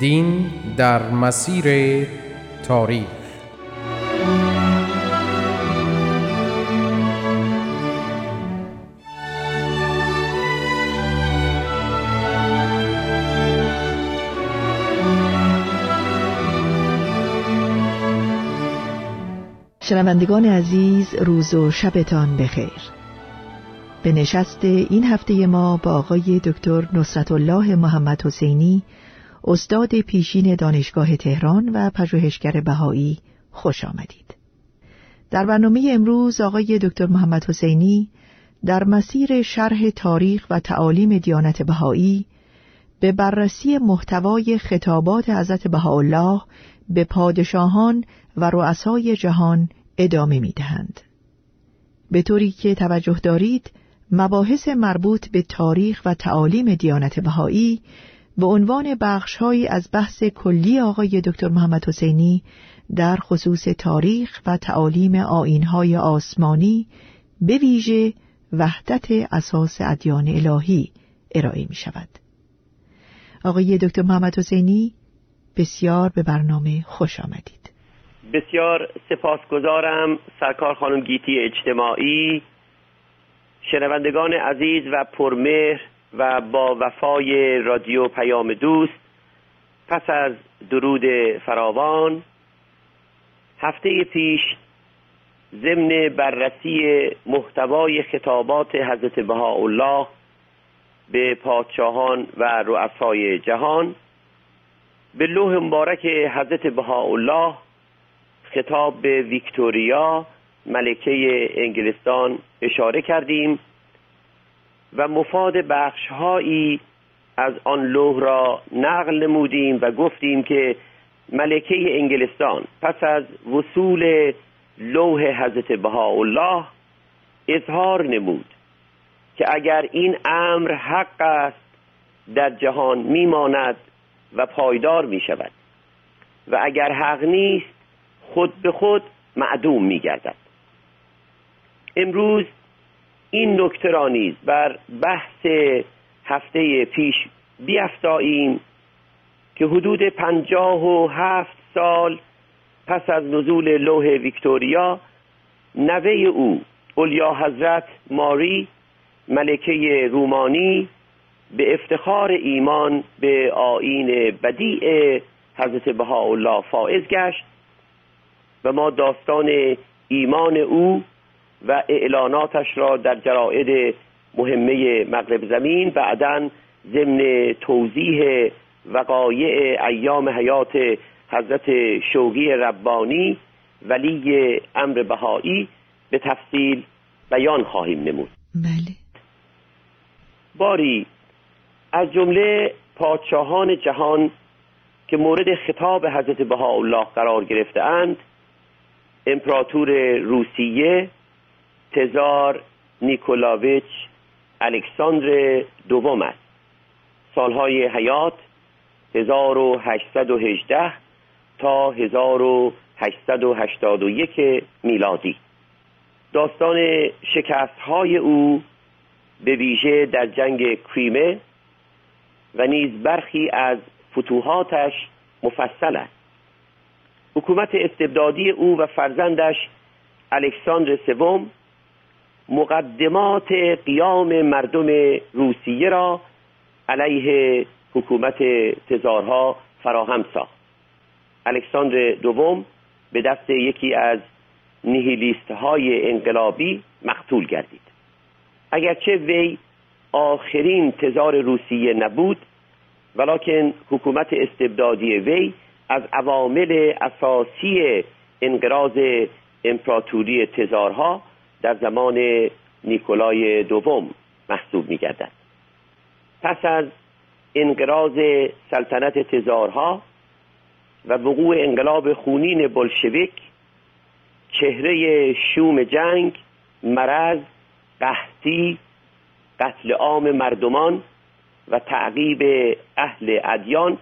دین در مسیر تاریخ. شنوندگان عزیز روز و شبتان بخیر. به نشست این هفته ما با آقای دکتر نصرت الله محمد حسینی استاد پیشین دانشگاه تهران و پژوهشگر بهایی خوش آمدید. در برنامه امروز آقای دکتر محمد حسینی در مسیر شرح تاریخ و تعالیم دیانت بهایی به بررسی محتوای خطابات حضرت بهاءالله به پادشاهان و رؤسای جهان ادامه می دهند. به طوری که توجه دارید مباحث مربوط به تاریخ و تعالیم دیانت بهایی به عنوان بخشهایی از بحث کلی آقای دکتر محمد حسینی در خصوص تاریخ و تعالیم آینهای آسمانی به ویژه وحدت اساس ادیان الهی ارائه می شود. آقای دکتر محمد حسینی بسیار به برنامه خوش آمدید. بسیار سپاسگزارم سرکار خانم گیتی اجتماعی شنوندگان عزیز و پرمهر و با وفای رادیو پیام دوست پس از درود فراوان هفته پیش ضمن بررسی محتوای خطابات حضرت بهاءالله به پادشاهان و رؤسای جهان به لوح مبارک حضرت بهاءالله خطاب به ویکتوریا ملکه انگلستان اشاره کردیم. و مفاد بخشهایی از آن لوح را نقل نمودیم و گفتیم که ملکه انگلستان پس از وصول لوح حضرت بهاءالله اظهار نمود که اگر این امر حق است در جهان میماند و پایدار می شود و اگر حق نیست خود به خود معدوم می گردد امروز این نکته را نیز بر بحث هفته پیش بیافتاییم که حدود پنجاه و هفت سال پس از نزول لوح ویکتوریا نوه او اولیا حضرت ماری ملکه رومانی به افتخار ایمان به آین بدیع حضرت بهاءالله فائز گشت و ما داستان ایمان او و اعلاناتش را در جرائد مهمه مغرب زمین بعدا ضمن توضیح وقایع ایام حیات حضرت شوقی ربانی ولی امر بهایی به تفصیل بیان خواهیم نمود. بله. باری از جمله پادشاهان جهان که مورد خطاب حضرت بهاءالله قرار گرفتهاند امپراتور روسیه تزار نیکولاویچ الکساندر دوم است. سالهای حیات 1818 تا 1881 میلادی. داستان شکست های او به ویژه در جنگ کریمه و نیز برخی از فتوحاتش مفصل است. حکومت استبدادی او و فرزندش الکساندر سوم مقدمات قیام مردم روسیه را علیه حکومت تزارها فراهم ساخت. الکساندر دوم به دست یکی از نیهیلیست های انقلابی مقتول گردید. اگرچه وی آخرین تزار روسیه نبود ولیکن حکومت استبدادی وی از عوامل اساسی انقراض امپراتوری تزارها در زمان نیکولای دوم محسوب می گردد. پس از انقراض سلطنت تزارها و وقوع انقلاب خونین بلشویک چهره شوم جنگ مرض قحطی قتل عام مردمان و تعقیب اهل ادیان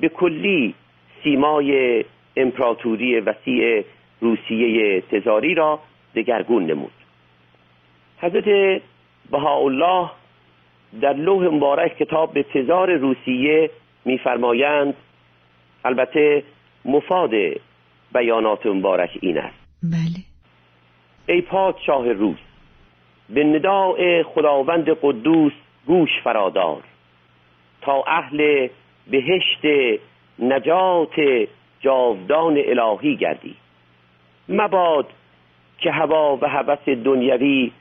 به کلی سیمای امپراتوری وسیع روسیه تزاری را دگرگون نمود. حضرت بهاءالله در لوح مبارک کتاب به تزار روسیه میفرمایند البته مفاد بیانات مبارک این است. بله. ای پادشاه روس به نداع خداوند قدوس گوش فرادار. تا اهل بهشت نجات جاودان الهی گردی. مباد که هوا و هوس دنیوی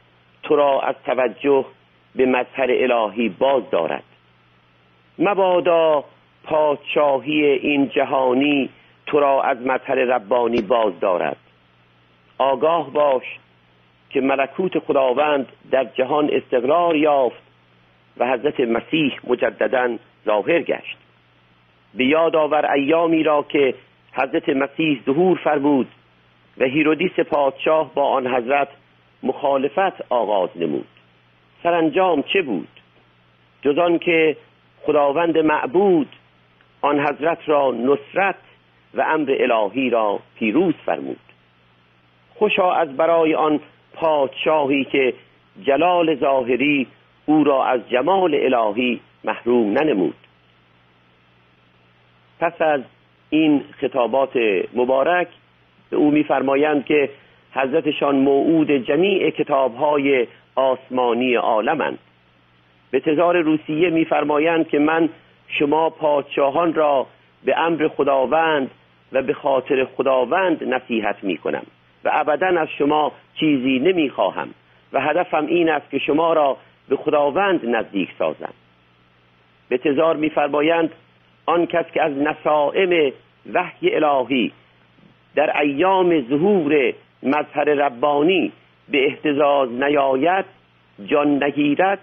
تو را از توجه به مظهر الهی باز دارد. مبادا پادشاهی این جهانی تو را از مظهر ربانی باز دارد. آگاه باش که ملکوت خداوند در جهان استقرار یافت و حضرت مسیح مجددا ظاهر گشت. به یاد آور ایامی را که حضرت مسیح ظهور فرمود و هیرودیس پادشاه با آن حضرت مخالفت آغاز نمود. سرانجام چه بود؟ جز که خداوند معبود آن حضرت را نصرت و امر الهی را پیروز فرمود. خوشا از برای آن پادشاهی که جلال ظاهری او را از جمال الهی محروم ننمود. پس از این خطابات مبارک به او میفرمایند که حضرتشان موعود جمیع کتابهای آسمانی عالمند. به تزار روسیه میفرمایند که من شما پادشاهان را به امر خداوند و به خاطر خداوند نصیحت می کنم و ابدا از شما چیزی نمی خواهم و هدفم این است که شما را به خداوند نزدیک سازم. به تزار میفرمایند آن کس که از نسائم وحی الهی در ایام ظهور مظهر ربانی به احتزاز نیاید جان نگیرد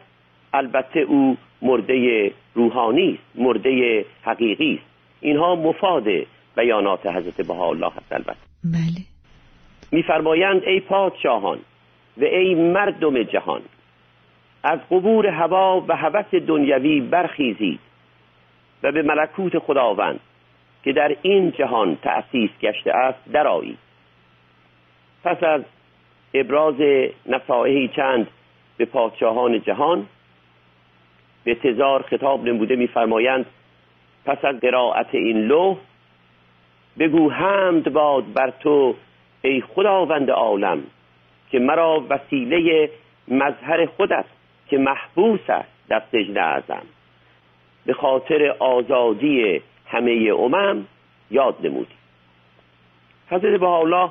البته او مرده روحانی است مرده حقیقی است. اینها مفاد بیانات حضرت بهاءالله هست البته. بله. میفرمایند ای پادشاهان و ای مردم جهان از قبور هوا و هوس دنیوی برخیزید و به ملکوت خداوند که در این جهان تأسیس گشته است درآیید. پس از ابراز نصائحی چند به پادشاهان جهان به تزار خطاب نموده میفرمایند پس از قرائت این لوح بگو حمد باد بر تو ای خداوند عالم که مرا وسیله مظهر خودت که محبوس است در سجن اعظم. به خاطر آزادی همه امم یاد نمودی حضرت الله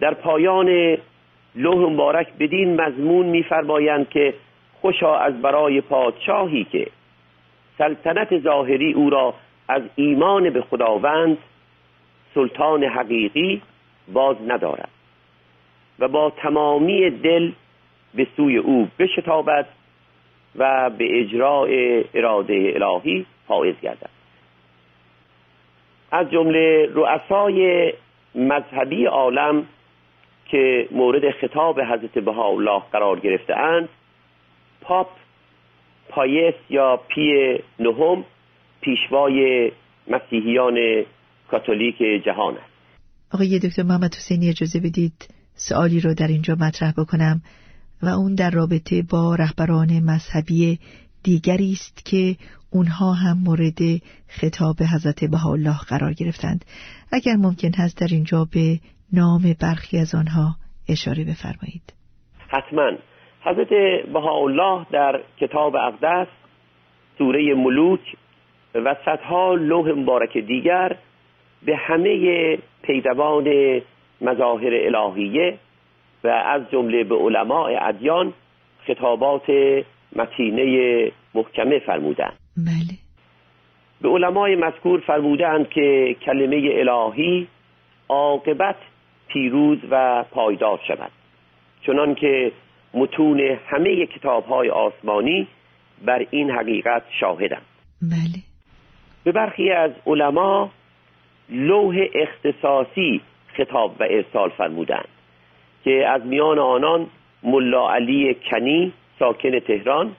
در پایان لوح مبارک بدین مضمون میفرمایند که خوشا از برای پادشاهی که سلطنت ظاهری او را از ایمان به خداوند سلطان حقیقی باز ندارد و با تمامی دل به سوی او بشتابد و به اجراع اراده الهی حائز گردد. از جمله رؤسای مذهبی عالم که مورد خطاب حضرت بهاءالله قرار گرفته اند پاپ پایس یا پی نهم پیشوای مسیحیان کاتولیک جهان است. آقای دکتر محمد حسینی اجازه بدید سوالی رو در اینجا مطرح بکنم و اون در رابطه با رهبران مذهبی دیگری است که اونها هم مورد خطاب حضرت بهاءالله قرار گرفتند. اگر ممکن هست در اینجا به نام برخی از آنها اشاره بفرمایید. حتما. حضرت بهاءالله در کتاب اقدس سوره ملوک و صدها لوح مبارک دیگر به همه پیروان مظاهر الهیه و از جمله به علماء ادیان خطابات متینه محکمه فرمودند. بله. به علمای مذکور فرمودند که کلمه الهی عاقبت پیروز و پایدار شود. چنان که متون همه کتاب های آسمانی بر این حقیقت شاهدند. بله. به برخی از علما لوح اختصاصی خطاب و ارسال فرمودند که از میان آنان ملا علی کنی ساکن تهران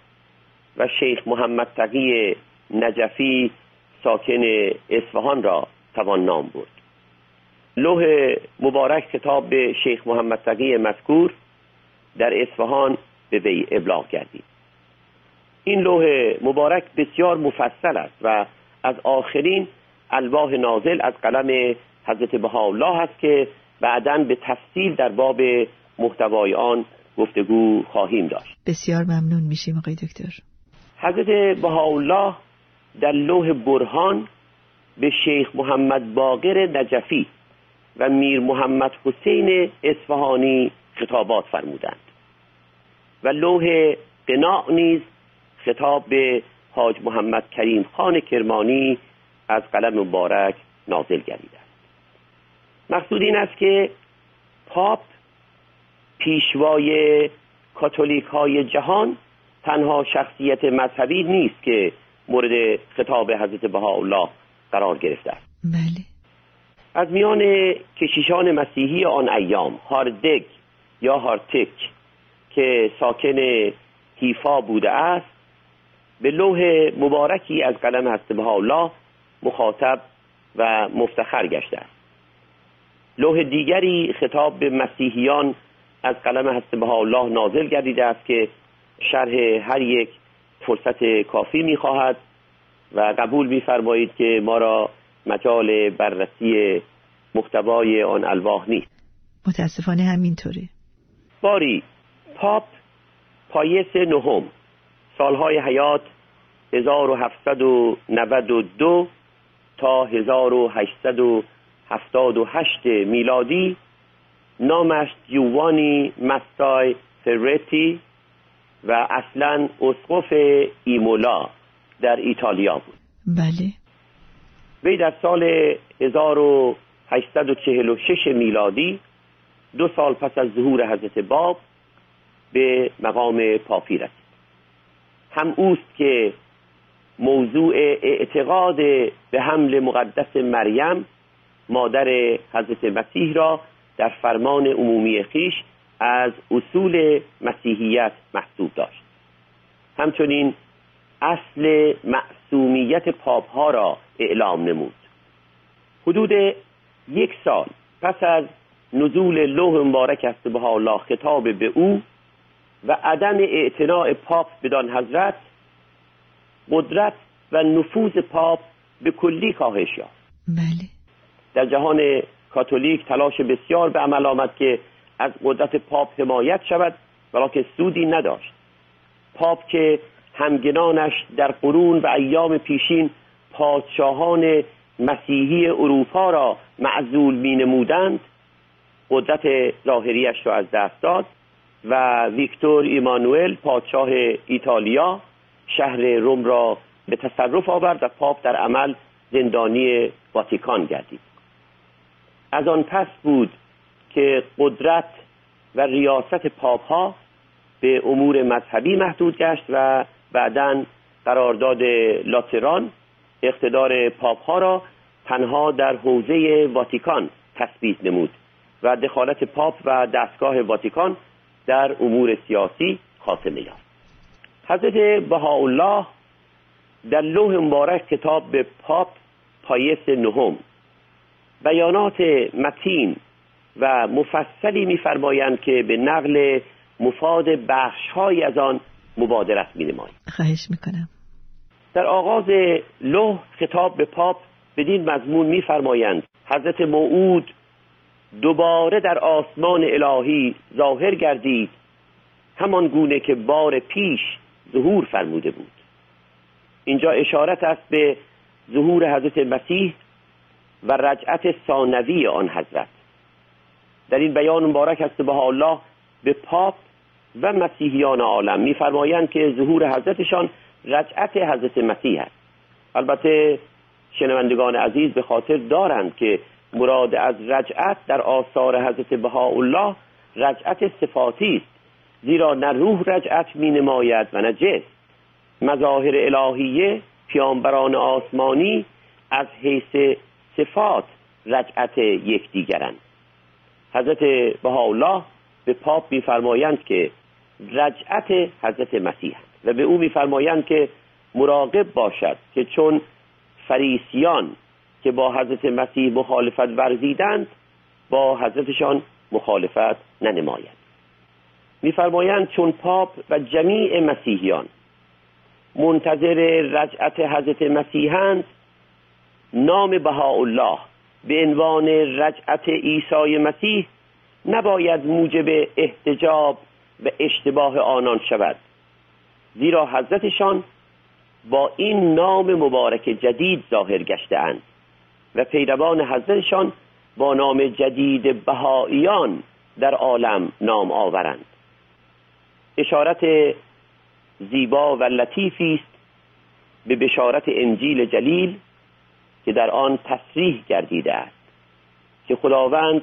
و شیخ محمد تقی نجفی ساکن اصفهان را توان نام برد. لوح مبارک کتاب به شیخ محمد تقی مذکور در اصفهان به وی ابلاغ گردید این لوح مبارک بسیار مفصل است و از آخرین الواح نازل از قلم حضرت بهاءالله است که بعدا به تفصیل در باب محتوای آن گفتگو خواهیم داشت. بسیار ممنون میشیم آقای دکتر. حضرت بهاءالله در لوح برهان به شیخ محمد باقر نجفی و میر محمد حسین اصفهانی خطابات فرمودند و لوح قناع نیز خطاب به حاج محمد کریم خان کرمانی از قلم مبارک نازل گردیده است مقصود این است که پاپ پیشوای کاتولیک های جهان تنها شخصیت مذهبی نیست که مورد خطاب حضرت بهاءالله قرار گرفته است. بله. از میان کشیشان مسیحی آن ایام هاردگ یا هارتک که ساکن هیفا بوده است به لوح مبارکی از قلم حضرت بهاءالله مخاطب و مفتخر گشته است. لوح دیگری خطاب به مسیحیان از قلم حضرت بهاءالله نازل گردیده است که شرح هر یک فرصت کافی می‌خواهد و قبول میفرمایید که ما را مجال بررسی محتوای آن الواح نیست. متاسفانه همینطوره. باری پاپ پایس نهم سالهای حیات 1792 تا 1878 میلادی نامش جووانی ماستای فرتی و اصلا اسقف ایمولا در ایتالیا بود. بله. وی در سال 1846 میلادی دو سال پس از ظهور حضرت باب به مقام پاپی رسید. هم اوست که موضوع اعتقاد به حمل مقدس مریم مادر حضرت مسیح را در فرمان عمومی خیش از اصول مسیحیت محسوب داشت. همچنین اصل معصومیت پاپ ها را اعلام نمود. حدود یک سال پس از نزول لوح مبارک است به الله خطاب به او و عدم اعتناع پاپ بدان حضرت قدرت و نفوذ پاپ به کلی کاهش یافت. بله. در جهان کاتولیک تلاش بسیار به عمل آمد که از قدرت پاپ حمایت شود ولیکن سودی نداشت. پاپ که همگنانش در قرون و ایام پیشین پادشاهان مسیحی اروپا را معزول می نمودند قدرت ظاهریش را از دست داد و ویکتور ایمانوئل پادشاه ایتالیا شهر روم را به تصرف آورد و پاپ در عمل زندانی واتیکان گردید. از آن پس بود که قدرت و ریاست پاپ ها به امور مذهبی محدود گشت و بعدا قرارداد لاتران اقتدار پاپ ها را تنها در حوزه واتیکان تثبیت نمود و دخالت پاپ و دستگاه واتیکان در امور سیاسی خاتمه یافت. حضرت بهاءالله در لوح مبارک کتاب به پاپ پایس نهم بیانات متین و مفصلی میفرمایند که به نقل مفاد بخش از آن مبادرت می نماید. خواهش می‌کنم در آغاز لوح خطاب به پاپ بدین مضمون میفرمایند حضرت موعود دوباره در آسمان الهی ظاهر گردید همان گونه که بار پیش ظهور فرموده بود اینجا اشارت است به ظهور حضرت مسیح و رجعت ثانوی آن حضرت. در این بیان مبارک است به الله به پاپ و مسیحیان عالم میفرمایند که ظهور حضرتشان رجعت حضرت مسیح است. البته شنوندگان عزیز به خاطر دارند که مراد از رجعت در آثار حضرت بهاءالله رجعت صفاتی است زیرا نه روح رجعت می نماید و نه جسم. مظاهر الهیه پیامبران آسمانی از حیث صفات رجعت یکدیگرند. حضرت بهاءالله به پاپ میفرمایند که رجعت حضرت مسیح و به او میفرمایند که مراقب باشد که چون فریسیان که با حضرت مسیح مخالفت ورزیدند با حضرتشان مخالفت ننماید. میفرمایند چون پاپ و جمیع مسیحیان منتظر رجعت حضرت مسیحند نام بهاءالله به عنوان رجعت عیسی مسیح نباید موجب احتجاب و اشتباه آنان شود. زیرا حضرتشان با این نام مبارک جدید ظاهر گشته و پیروان حضرتشان با نام جدید بهاییان در عالم نام آورند. اشارت زیبا و لطیفی است به بشارت انجیل جلیل که در آن تصریح گردیده است که خداوند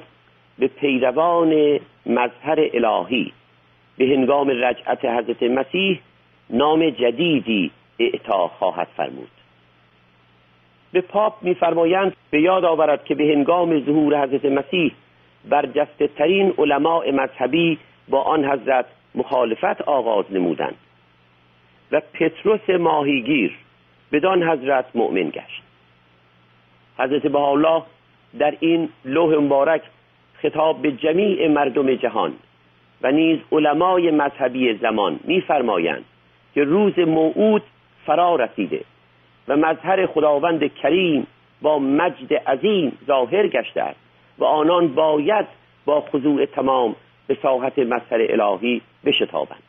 به پیروان مظهر الهی به هنگام رجعت حضرت مسیح نام جدیدی اعطا خواهد فرمود. به پاپ میفرمایند به یاد آورد که به هنگام ظهور حضرت مسیح برجسته ترین علماء مذهبی با آن حضرت مخالفت آغاز نمودند و پتروس ماهیگیر بدان حضرت مؤمن گشت. حضرت بهاءالله در این لوح مبارک خطاب به جمیع مردم جهان و نیز علمای مذهبی زمان میفرمایند که روز موعود فرا رسیده و مظهر خداوند کریم با مجد عظیم ظاهر گشته است و آنان باید با خضوع تمام به ساحت مظهر الهی بشتابند.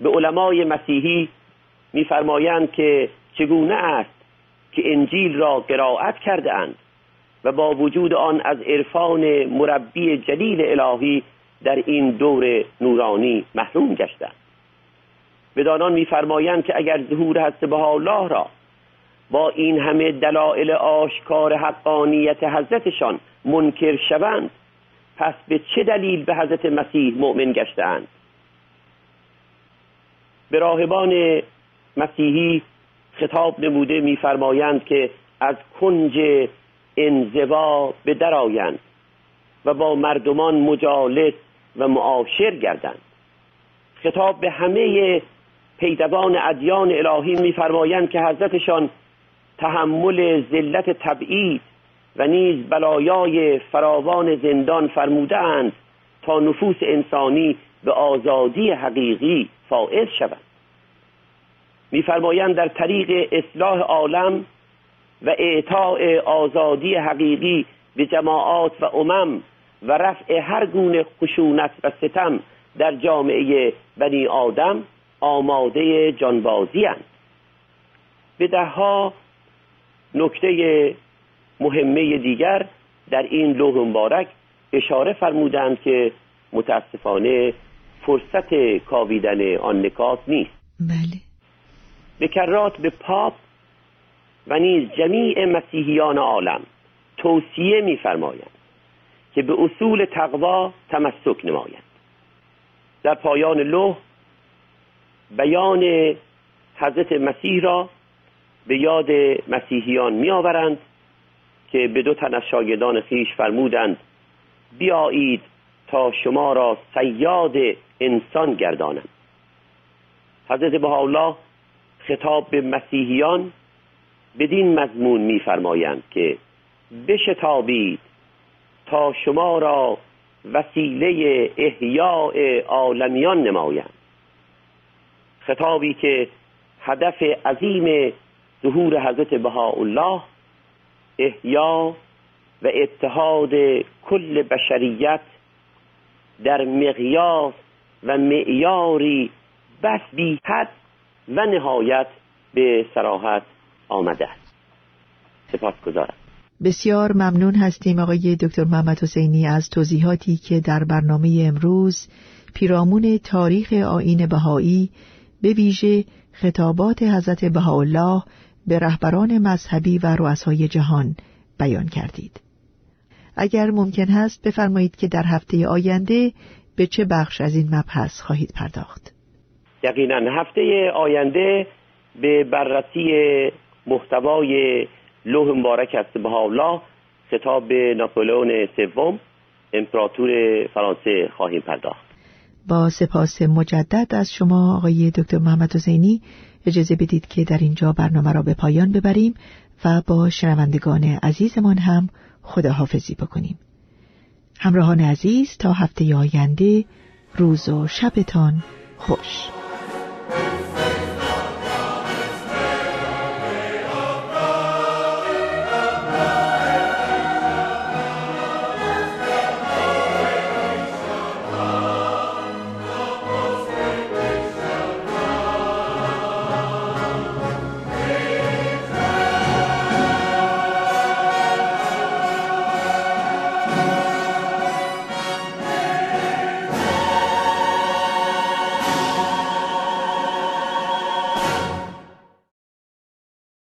به علمای مسیحی میفرمایند که چگونه است که انجیل را قرائت کرده اند و با وجود آن از عرفان مربی جلیل الهی در این دور نورانی محروم گشتند. بدانان میفرمایند که اگر ظهور هست به الله را با این همه دلایل آشکار حقانیت حضرتشان منکر شوند پس به چه دلیل به حضرت مسیح مؤمن گشتهاند؟ به راهبان مسیحی خطاب نموده میفرمایند که از کنج انزوا به درآیند و با مردمان مجالس و معاشر گردند. خطاب به همه پیدوان ادیان الهی میفرمایند که حضرتشان تحمل ذلت تبعید و نیز بلایای فراوان زندان فرمودند تا نفوس انسانی به آزادی حقیقی فائز شود. میفرمایند در طریق اصلاح عالم و اعطاع آزادی حقیقی به جماعات و امم و رفع هر گونه خشونت و ستم در جامعه بنی آدم آماده جانبازی هستند به دهها نکته مهمه دیگر در این لوح مبارک اشاره فرمودند که متاسفانه فرصت کاویدن آن نکات نیست. بله. به کرات به پاپ و نیز جمیع مسیحیان عالم توصیه میفرمایند که به اصول تقوا تمسک نمایند. در پایان لوح بیان حضرت مسیح را به یاد مسیحیان میآورند که به دو تن از شاگردان خیش فرمودند بیایید تا شما را سیاد انسان گردانم. حضرت بهاءالله خطاب به مسیحیان بدین مضمون میفرمایند که بشتابید تا شما را وسیله احیاء عالمیان نمایند. خطابی که هدف عظیم ظهور حضرت بهاءالله احیا و اتحاد کل بشریت در مقیاس و معیاری بس بی و نهایت به سراحت آمده است سپاس گذارم بسیار ممنون هستیم آقای دکتر محمد حسینی از توضیحاتی که در برنامه امروز پیرامون تاریخ آین بهایی به ویژه خطابات حضرت بهاءالله به رهبران مذهبی و رؤسای جهان بیان کردید. اگر ممکن هست بفرمایید که در هفته آینده به چه بخش از این مبحث خواهید پرداخت؟ یقینا. هفته آینده به بررسی محتوای لوح مبارک است الله کتاب ناپولون سوم امپراتور فرانسه خواهیم پرداخت. با سپاس مجدد از شما آقای دکتر محمد حسینی. اجازه بدید که در اینجا برنامه را به پایان ببریم و با شنوندگان عزیزمان هم خداحافظی بکنیم. همراهان عزیز تا هفته آینده روز و شبتان خوش.